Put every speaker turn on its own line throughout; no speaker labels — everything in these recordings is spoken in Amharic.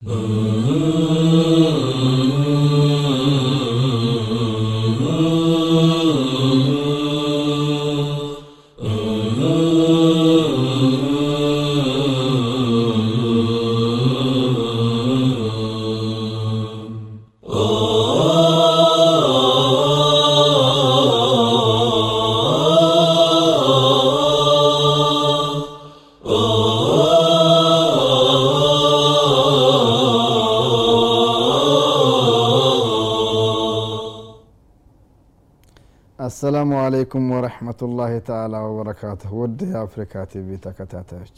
嗯。السلام عليكم ورحمة الله تعالى وبركاته ውድ የአፍሪካ ቲቪ ተከታታዮች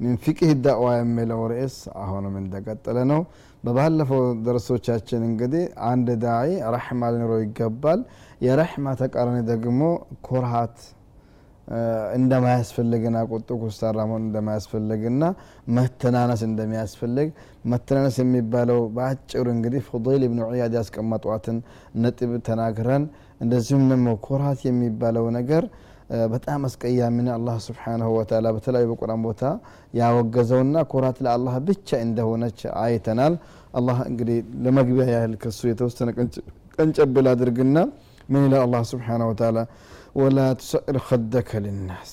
من فقه الدعوة የሚለው ርዕስ አሁንም እንደቀጠለ ነው። በባለፈው ደርሶቻችን እንግዲህ አንድ ዳዒ ረሕማ ሊኖረው ይገባል። የረሕማ ተቃራኒ ደግሞ ኩርሃት እንደማያስፈልግና ቁጡ ኩስታራ መሆን እንደማያስፈልግና መተናነስ እንደሚያስፈልግ መተናነስ የሚባለው በአጭሩ እንግዲህ ፉደይል ብኑ ዒያድ ያስቀመጧትን ነጥብ ተናግረን እንደዚሁም ደግሞ ኩርሃት የሚባለው ነገር በጣም አስቀያሚና አላህ ስብሓንሁ ወተላ በተለያዩ በቁርአን ቦታ ያወገዘውና ኩራት ለአላህ ብቻ እንደሆነች አይተናል። አላህ እንግዲህ ለመግቢያ ያህል ከሱ የተወሰነ ቀንጨብል አድርግና ምን ይላል አላህ ስብሓንሁ ወተላ ወላ ትሰዕር ከደከ ልናስ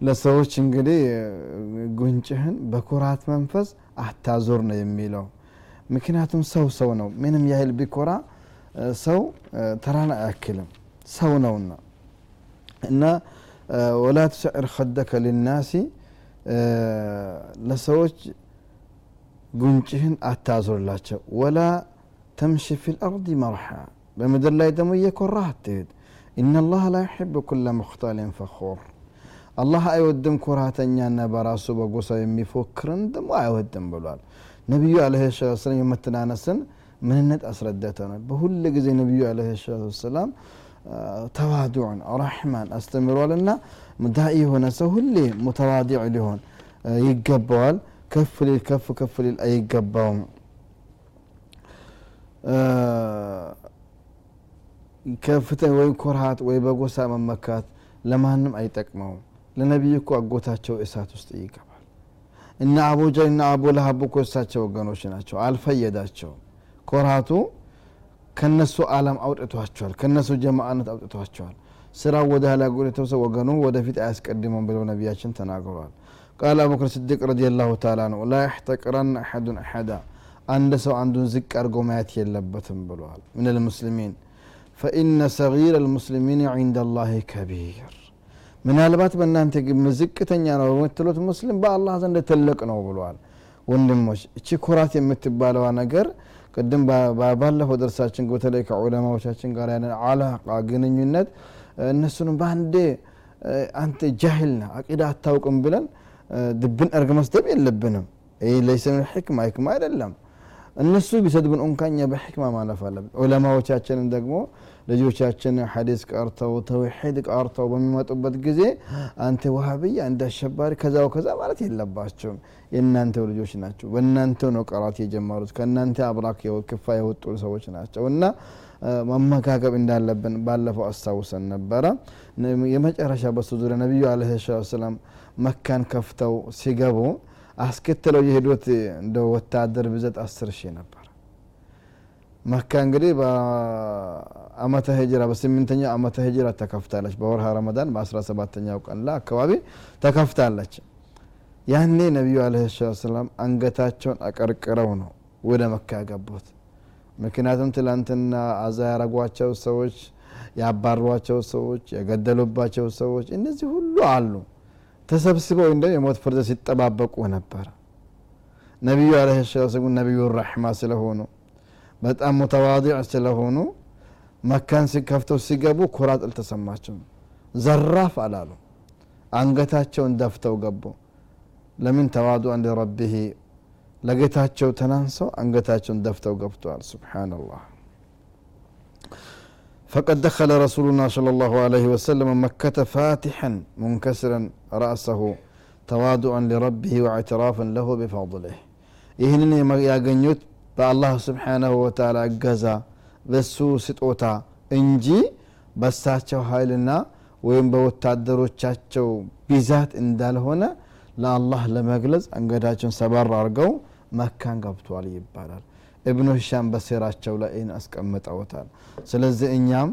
ለሰዎች እንግዲህ ጉንጭህን በኩራት መንፈስ አታዞር ነው የሚለው። ምክንያቱም ሰው ሰው ነው። ምንም ያህል ቢኮራ ሰው ተራን አያክልም። ሰው ነውና። እና ወላ ትሰዕር ከደከ ልናሲ ለሰዎች ጉንጭህን አታዞርላቸው። ወላ ተምሺ ፊ ልአርض መርሓ በምድር ላይ ደግሞ እየኮራህ አትሄድ። ኢነላህ ላ ዩሕቡ ኩለ ሙክታሊን ፈኹር። አላህ አይወድም ኩራተኛና በራሱ በጎሳው የሚፎክርን ደግሞ አይወድም ብሏል። ነቢዩ አለ ሰላም የመተናነስን ምንነት አስረድተናል በሁል ጊዜ ነቢዩ አለ ሰላም ተዋዱዕን ረሕማን አስተምሯልና ዳኢ የሆነ ሰው ሁሌ ሙተዋዲዕ ሊሆን ይገባዋል። ከፍ ሊል ከፍ ከፍ ሊል አይገባውም። ከፍተ ወይ ኩርሃት ወይ በጎሳ መመካት ለማንም አይጠቅመውም። ለነቢይ እኮ አጎታቸው እሳት ውስጥ ይገባል። እና አቡጀ እና አቡ ለሀብ እኮ እሳቸው ወገኖች ናቸው። አልፈየዳቸው ኩርሃቱ ከነሱ አለም አውጥቷቸዋል ከነሱ ጀማአነት አውጥቷቸዋል። ስራው ወደ ኋላ ጎልተው ሰው ወገኑ ወደፊት አያስቀድመም ብለው ነቢያችን ተናግረዋል። ቃል አቡበክር ስዲቅ ረዲየላሁ ተዓላ ነው ላ ያሕተቅረን አሐዱን አሐዳ አንድ ሰው አንዱን ዝቅ አድርጎ ማየት የለበትም ብለዋል። ምን ልሙስሊሚን ፈኢነ ሰጊር ልሙስሊሚን ዒንደ ላህ ከቢር ምናልባት በእናንተ ግምት ዝቅተኛ ነው የምትሉት ሙስሊም በአላህ ዘንድ ትልቅ ነው ብለዋል። ወንድሞች እቺ ኩራት የምትባለዋ ነገር ቅድም ባለፈው ደርሳችን በተለይ ከዑለማዎቻችን ጋር ያለን አላቃ ግንኙነት እነሱንም በአንዴ አንተ ጃሂል ነህ አቂዳ አታውቅም ብለን ድብን እርግ መስደብ የለብንም። ይህ ለይሰ ሕክማ ሕክማ አይደለም እነሱ ቢሰድቡን እንኳኛ በሕክማ ማለፍ አለብን። ዑለማዎቻችንን ደግሞ ልጆቻችን ሐዲስ ቀርተው ተውሒድ ቀርተው በሚመጡበት ጊዜ አንተ ዋሃብያ እንደ አሸባሪ ከዛው ከዛ ማለት የለባቸውም። የእናንተው ልጆች ናቸው። በእናንተው ነው ቀራት የጀመሩት። ከእናንተ አብራክ ክፋ የወጡ ሰዎች ናቸው። እና መመጋገብ እንዳለብን ባለፈው አስታውሰን ነበረ። የመጨረሻ በሱ ዙሪያ ነቢዩ አለ ሰላም መካን ከፍተው ሲገቡ አስከትለው የሄዱት እንደ ወታደር ብዘት አስር ሺህ ነበር። መካ እንግዲህ በአመተ ሂጅራ በስምንተኛው አመተ ሂጅራ ተከፍታለች። በወርሃ ረመዳን በአስራ ሰባተኛው ቀን ላይ አካባቢ ተከፍታለች። ያኔ ነቢዩ አለ ሰላም አንገታቸውን አቀርቅረው ነው ወደ መካ ያገቡት ምክንያቱም ትላንትና አዛ ያረጓቸው ሰዎች ያባሯቸው ሰዎች የገደሉባቸው ሰዎች እነዚህ ሁሉ አሉ ተሰብስበው እንደ የሞት ፍርድ ሲጠባበቁ ነበረ ነቢዩ አለ ሰላም ነቢዩ ረሕማ ስለሆኑ በጣም ሙተዋዲዕ ስለሆኑ መካን ሲከፍተው ሲገቡ ኩራት አልተሰማቸውም። ዘራፍ አላሉ። አንገታቸውን ደፍተው ገቡ። ለምን ተዋዱአን ሊረቢህ ለጌታቸው ተናንሰው አንገታቸውን ደፍተው ገብተዋል። ስብሓንላህ فقد دخل رسولنا صلى الله عليه وسلم مكة فاتحا منكسرا رأسه تواضعا لربه واعترافا له بفضله ይህንን ያገኙት በአላህ ስብሓናሁ ወተላ እገዛ በሱ ስጦታ እንጂ በሳቸው ኃይልና ወይም በወታደሮቻቸው ብዛት እንዳልሆነ ለአላህ ለመግለጽ አንገዳቸውን ሰበር አድርገው መካን ገብቷል ይባላል እብኑ ሂሻም በሴራቸው ላይ አስቀምጠውታል። ስለዚህ እኛም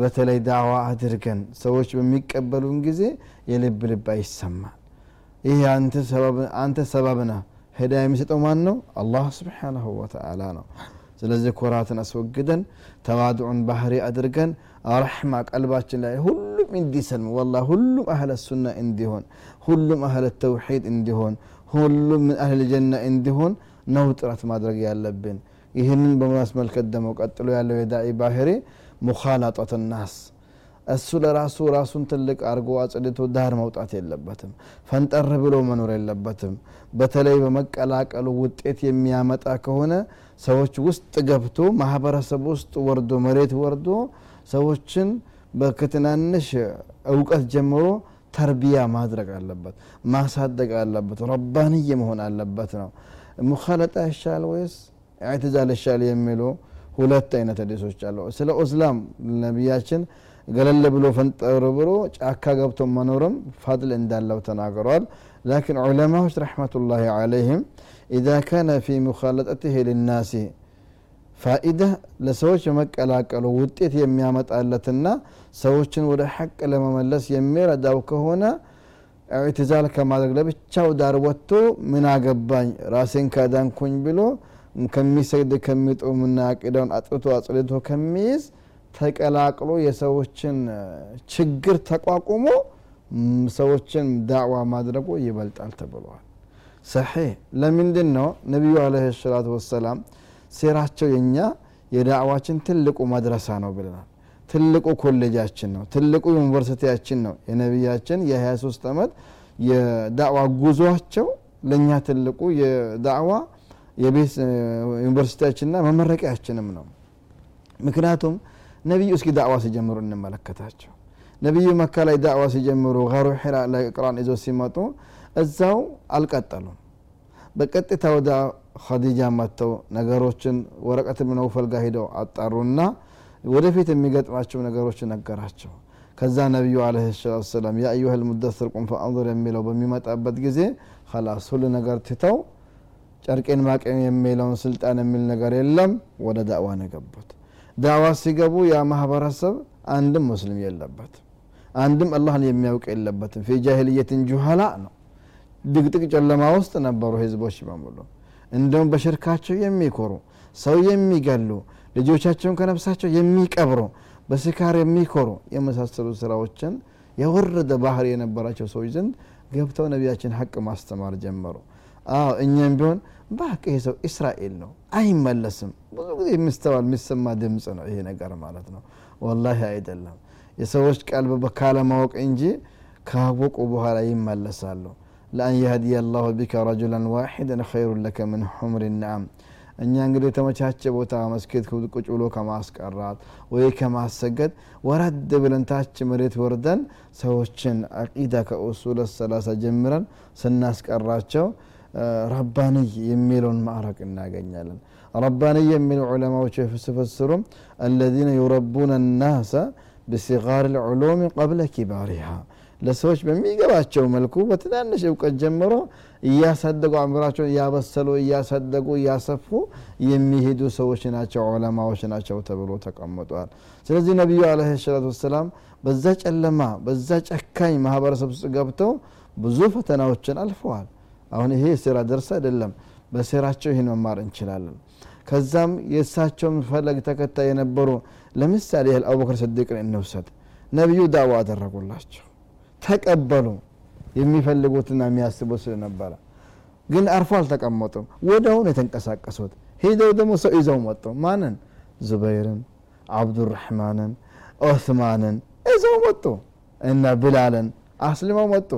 በተለይ ዳዕዋ አድርገን ሰዎች በሚቀበሉን ጊዜ የልብ ልብ አይሰማል። ይህ አንተ ሰበብ ሄዳ የሚሰጠው ማን ነው አላህ ስብሓናሁ ወተዓላ ነው። ስለዚህ ኩራትን አስወግደን ተዋድዑን ባህሪ አድርገን ረሕማ ቀልባችን ላይ ሁሉም እንዲሰልም ወላ ሁሉም አህለ ሱና እንዲሆን ሁሉም አህለ ተውሒድ እንዲሆን ሁሉም ምን አህል ጀና እንዲሆን ነው ጥረት ማድረግ ያለብን ይህንን በማስመልከት ደግሞ ቀጥሎ ያለው የዳኢ ባህሪ ሙኻላጠት ናስ። እሱ ለራሱ ራሱን ትልቅ አድርጎ አጽድቶ ዳር መውጣት የለበትም። ፈንጠር ብሎ መኖር የለበትም። በተለይ በመቀላቀሉ ውጤት የሚያመጣ ከሆነ ሰዎች ውስጥ ገብቶ ማህበረሰብ ውስጥ ወርዶ መሬት ወርዶ ሰዎችን ከትናንሽ እውቀት ጀምሮ ተርቢያ ማድረግ አለበት ማሳደግ አለበት ረባንዬ መሆን አለበት ነው። ሙኻለጣ ይሻል ወይስ ኢዕትዛል ይሻል የሚሉ ሁለት አይነት ሀዲሶች አሉ። ስለ ኡስላም ነቢያችን ገለል ብሎ ፈንጠር ብሎ ጫካ ገብቶ መኖርም ፈድል እንዳለው ተናግረዋል ላኪን ዑለማዎች ረሕመቱላሂ ዓለይህም ኢዛ ካነ ፊ ሙኻለጠትህ ልናሲ ፋኢዳ ለሰዎች በመቀላቀሉ ውጤት የሚያመጣለትና ሰዎችን ወደ ሐቅ ለመመለስ የሚረዳው ከሆነ ኢዕትዛል ከማድረግ ለብቻው ዳር ወጥቶ ምን አገባኝ? ራሴን ካዳንኩኝ ብሎ ከሚሰግድ ከሚጦምና አቂዳውን አጥርቶ አጽድቶ ከሚይዝ ተቀላቅሎ የሰዎችን ችግር ተቋቁሞ ሰዎችን ዳዕዋ ማድረጉ ይበልጣል ተብለዋል ሰሒህ ለምንድን ነው ነቢዩ አለህ ሰላቱ ወሰላም ሴራቸው የኛ የዳዕዋችን ትልቁ መድረሳ ነው ብለናል። ትልቁ ኮሌጃችን ነው። ትልቁ ዩኒቨርሲቲያችን ነው። የነቢያችን የ23 ዓመት የዳዕዋ ጉዞቸው ለእኛ ትልቁ የዳዕዋ የቤት ዩኒቨርሲቲያችንና መመረቂያችንም ነው። ምክንያቱም ነቢዩ እስኪ ዳዕዋ ሲጀምሩ እንመለከታቸው። ነቢዩ መካ ላይ ዳዕዋ ሲጀምሩ ጋሩ ሒራ ላይ ቅራን ይዞ ሲመጡ እዛው አልቀጠሉም። በቀጥታ ወደ ኸዲጃ መጥተው ነገሮችን ወረቀት ብነውፈል ጋር ሂደው አጣሩና ወደፊት የሚገጥማቸው ነገሮች ነገራቸው። ከዛ ነቢዩ አለ ሰላት ሰላም ያ አዩሃ ልሙደስር ቁም ፈአንظር የሚለው በሚመጣበት ጊዜ ላስ ሁሉ ነገር ትተው ጨርቄን ማቀም የሚለውን ስልጣን የሚል ነገር የለም። ወደ ዳዕዋ ነው የገቡት። ዳዕዋ ሲገቡ ያ ማህበረሰብ አንድም ሙስሊም የለበት አንድም አላህን የሚያውቅ የለበትም። ፊ ጃሂልየትን ጁሃላ ነው። ድቅድቅ ጨለማ ውስጥ ነበሩ ህዝቦች በሙሉ። እንደውም በሽርካቸው የሚኮሩ ሰው የሚገሉ ልጆቻቸውን ከነፍሳቸው የሚቀብሩ በስካር የሚኮሩ የመሳሰሉ ስራዎችን የወረደ ባህር የነበራቸው ሰዎች ዘንድ ገብተው ነቢያችን ሀቅ ማስተማር ጀመሩ አዎ እኛም ቢሆን ባቅ ይሄ ሰው እስራኤል ነው አይመለስም። ብዙ ጊዜ የሚስተዋል የሚሰማ ድምፅ ነው ይሄ ነገር ማለት ነው። ወላሂ አይደለም። የሰዎች ቀልብ ካለማወቅ እንጂ ካወቁ በኋላ ይመለሳሉ። ለአን የህዲየ አላሁ ቢከ ረጁላን ዋሒደን ኸይሩን ለከ ምን ሑምር ናም እኛ እንግዲህ የተመቻቸ ቦታ መስጊድ ቁጭ ብሎ ከማስቀራት ወይ ከማሰገድ ወረድ ብለን ታች መሬት ወርደን ሰዎችን አቂዳ ከኡሱለ ሰላሳ ጀምረን ስናስቀራቸው ረባንይ የሚለውን ማዕረቅ እናገኛለን። ረባንይ የሚሉ ዑለማዎች ሲፈስሩም አለዚነ ዩረቡነ ናሰ ብሲጋር ልዕሉም ቀብለ ኪባሪሃ ለሰዎች በሚገባቸው መልኩ በትናንሽ እውቀት ጀምሮ እያሳደጉ አእምሯቸውን እያበሰሉ እያሳደጉ እያሰፉ የሚሄዱ ሰዎች ናቸው ዑለማዎች ናቸው ተብሎ ተቀምጧል። ስለዚህ ነቢዩ አለ ሰላት ወሰላም በዛ ጨለማ በዛ ጨካኝ ማህበረሰብ ውስጥ ገብተው ብዙ ፈተናዎችን አልፈዋል አሁን ይሄ የስራ ደርስ አይደለም። በሴራቸው ይህን መማር እንችላለን። ከዛም የእሳቸውን ፈለግ ተከታይ የነበሩ ለምሳሌ ያህል አቡበክር ስዲቅን እንውሰድ። ነቢዩ ዳዋ አደረጉላቸው። ተቀበሉ። የሚፈልጉትና የሚያስቡት ስለነበረ። ግን አርፎ አልተቀመጡም። ወደውን የተንቀሳቀሱት። ሄደው ደግሞ ሰው ይዘው መጡ። ማንን? ዙበይርን አብዱራሕማንን ኦስማንን ይዘው መጡ እና ብላልን አስልመው መጡ።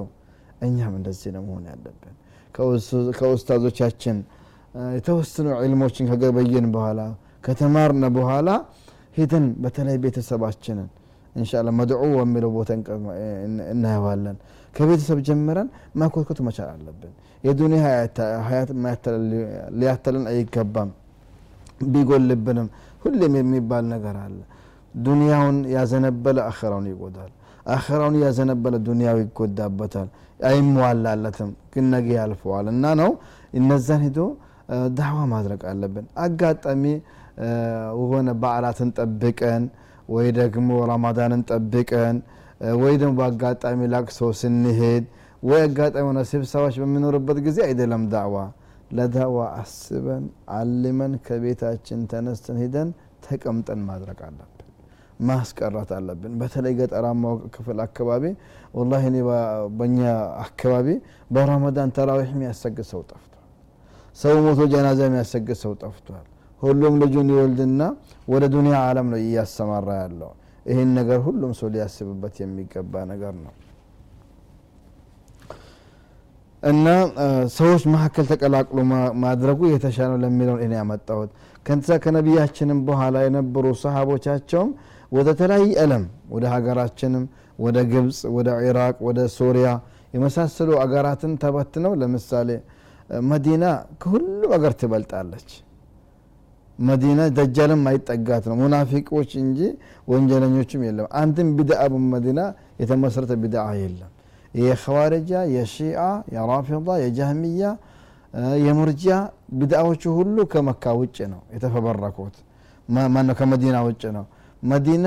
እኛም እንደዚህ ነው መሆን ያለብን ከኡስታዞቻችን የተወሰኑ ዕልሞችን ከገበየን በኋላ ከተማርነ በኋላ ሂደን በተለይ ቤተሰባችንን እንሻላ መድዑ የሚለው ቦታ እናየዋለን። ከቤተሰብ ጀምረን ማኮትኮት መቻል አለብን። የዱኒያ ሀያት ሊያተለን አይገባም። ቢጎልብንም ሁሌም የሚባል ነገር አለ። ዱንያውን ያዘነበለ አኸራውን ይጎዳል አኸራውን ያዘነበለ ዱንያው ይጎዳበታል አይሟላለትም ግን ነገ ያልፈዋል። እና ነው እነዛን ሂዶ ዳዕዋ ማድረግ አለብን። አጋጣሚ የሆነ በዓላትን ጠብቀን ወይ ደግሞ ረማዳንን ጠብቀን ወይ ደግሞ በአጋጣሚ ላቅሶ ስንሄድ ወይ አጋጣሚ ሆነ ስብሰባዎች በሚኖርበት ጊዜ አይደለም ዳዕዋ። ለዳዕዋ አስበን አልመን ከቤታችን ተነስተን ሂደን ተቀምጠን ማድረግ አለብን ማስቀረት አለብን። በተለይ ገጠራማው ክፍል አካባቢ ወላ እኔ በእኛ አካባቢ በረመዳን ተራዊሕ የሚያሰግድ ሰው ጠፍቷል። ሰው ሞቶ ጀናዛ የሚያሰግድ ሰው ጠፍቷል። ሁሉም ልጁን ይወልድና ወደ ዱንያ አለም ነው እያሰማራ ያለው። ይህን ነገር ሁሉም ሰው ሊያስብበት የሚገባ ነገር ነው። እና ሰዎች መካከል ተቀላቅሎ ማድረጉ የተሻለው ለሚለውን እኔ ያመጣሁት። ከንሳ ከነቢያችንም በኋላ የነበሩ ሰሃቦቻቸውም ወደ ተለያየ አለም ወደ ሀገራችንም ወደ ግብፅ ወደ ኢራቅ ወደ ሶሪያ የመሳሰሉ አገራትን ተበትነው ለምሳሌ መዲና ከሁሉ አገር ትበልጣለች። መዲና ደጃልም አይጠጋት ነው። ሙናፊቆች እንጂ ወንጀለኞችም የለም። አንድም ቢድአ በመዲና የተመሰረተ ቢድአ የለም። የኸዋርጃ የሺአ የራፊዳ የጃህሚያ የሙርጂያ ቢድአዎቹ ሁሉ ከመካ ውጭ ነው የተፈበረኩት። ከመዲና ውጭ ነው መዲና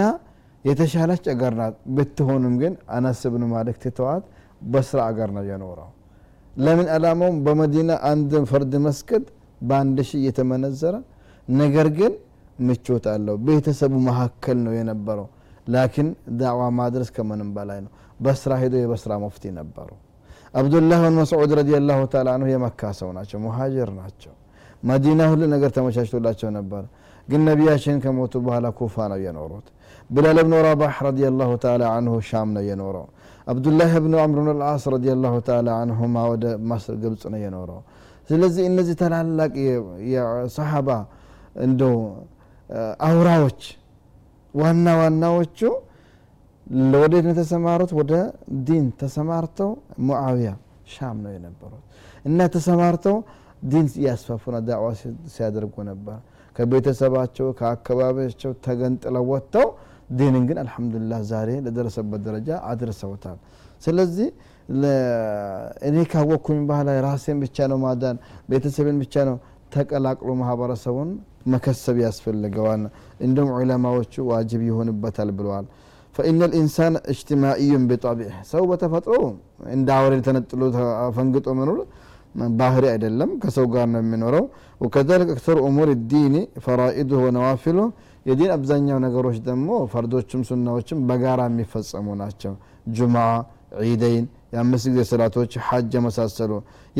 የተሻለች አገር ናት። ብትሆንም ግን አነስ ብን ትተዋት በስራ አገር ነው የኖረው። ለምን አላማውም? በመዲና አንድ ፈርድ መስገድ በአንድ ሺህ እየተመነዘረ ነገር ግን ምቾት አለው። ቤተሰቡ መካከል ነው የነበረው። ላኪን ዳዕዋ ማድረስ ከምንም በላይ ነው። በስራ ሄደው የበስራ ሙፍቲ ነበሩ። አብዱላህ ብን መስዑድ ረዲ ላሁ ተላ አንሁ የመካ ሰው ናቸው። ሙሃጅር ናቸው። መዲና ሁሉ ነገር ተመቻችቶላቸው ነበር ግን ነቢያችን ከሞቱ በኋላ ኩፋ ነው የኖሩት። ብላል ብኑ ረባሕ رضي الله تعالى عنه ሻም ነው የኖረው። አብዱላህ ብኑ አምር ብን ልዓስ رضي الله تعالى عنهما ወደ ማስር ግብፅ ነው የኖረው። ስለዚህ እነዚህ ታላላቅ የሰሓባ እንደው አውራዎች ዋና ዋናዎቹ ወዴት ነው የተሰማሩት? ወደ ዲን ተሰማርተው ሙዓዊያ ሻም ነው የነበሩት። እና ተሰማርተው ዲን እያስፋፉና ዳዕዋ ሲያደርጉ ነበር ከቤተሰባቸው ከአካባቢያቸው ተገንጥለው ወጥተው ዲንን ግን አልሐምዱሊላህ ዛሬ ለደረሰበት ደረጃ አድርሰውታል። ስለዚህ እኔ ካወቅኩኝ በኋላ ራሴን ብቻ ነው ማዳን ቤተሰብን ብቻ ነው ተቀላቅሎ ማህበረሰቡን መከሰብ ያስፈልገዋል። እንደም ዑለማዎቹ ዋጅብ ይሆንበታል ብለዋል። ፈኢነ ልኢንሳን እጅትማኢዩን ቢጠቢዕ ሰው በተፈጥሮ እንደ አውሬ ተነጥሎ ፈንግጦ መኖር ባህሪ አይደለም ከሰው ጋር ነው የሚኖረው ወከዛሊክ አክተር ኡሙር ዲኒ ፈራኢዱሁ ወነዋፊሉ የዲን አብዛኛው ነገሮች ደግሞ ፈርዶችም ሱናዎችም በጋራ የሚፈጸሙ ናቸው ጁምዓ ዒደይን የአምስት ጊዜ ሰላቶች ሐጅ የመሳሰሉ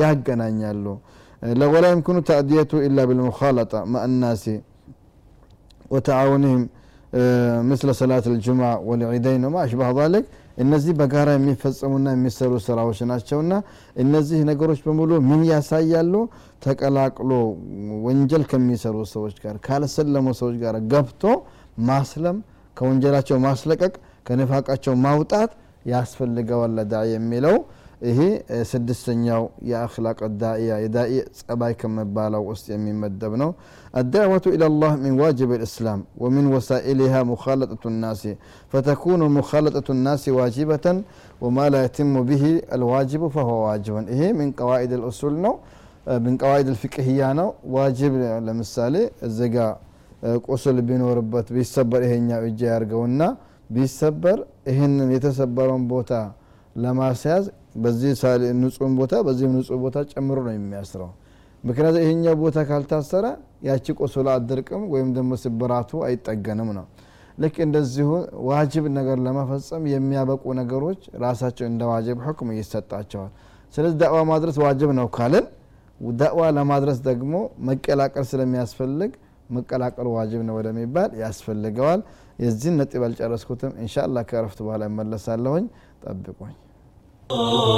ያገናኛሉ ولا يمكن تأديته إلا بالمخالطة مع الناس وتعاونهم مثل صلاة الجمعة والعيدين وما أشبه ذلك እነዚህ በጋራ የሚፈጸሙና የሚሰሩ ስራዎች ናቸውና እነዚህ ነገሮች በሙሉ ምን ያሳያሉ? ተቀላቅሎ ወንጀል ከሚሰሩ ሰዎች ጋር ካልሰለሙ ሰዎች ጋር ገብቶ ማስለም ከወንጀላቸው ማስለቀቅ ከንፋቃቸው ማውጣት ያስፈልገዋል ለዳዒ የሚለው ይሄ ስድስተኛው የአክላቅ ዳእያ የዳኢ ጸባይ ከሚባለው ውስጥ የሚመደብ ነው። አዳዕወቱ ኢላ ላህ ሚን ዋጅብ ልእስላም ወሚን ወሳኢሊሃ ሙኻለጠቱ ናሲ ፈተኩኑ ሙኻለጠቱ ናሲ ዋጅበተን ወማ ላ የትሙ ብሂ አልዋጅቡ ፈሁወ ዋጅበን ይሄ ምን ቀዋኢድ ልኡሱል ነው ምን ቀዋኢድ ልፍቅህያ ነው። ዋጅብ ለምሳሌ እዚጋ ቁስል ቢኖርበት ቢሰበር ይሄኛው እጅ ያርገውና ቢሰበር ይህንን የተሰበረውን ቦታ ለማስያዝ በዚህ ንጹህን ቦታ በዚህም ንጹህ ቦታ ጨምሮ ነው የሚያስረው። ምክንያቱ ይሄኛው ቦታ ካልታሰረ ያቺ ቆሶላ አደርቅም ወይም ደግሞ ስብራቱ አይጠገንም ነው። ልክ እንደዚሁ ዋጅብ ነገር ለመፈጸም የሚያበቁ ነገሮች ራሳቸው እንደ ዋጅብ ሕክም ይሰጣቸዋል። ስለዚህ ዳዕዋ ማድረስ ዋጅብ ነው ካልን ዳዕዋ ለማድረስ ደግሞ መቀላቀል ስለሚያስፈልግ መቀላቀሉ ዋጅብ ነው ወደሚባል ያስፈልገዋል። የዚህን ነጥብ አልጨረስኩትም እንሻ አላህ ከረፍት በኋላ እመለሳለሁኝ። ጠብቁኝ 啊。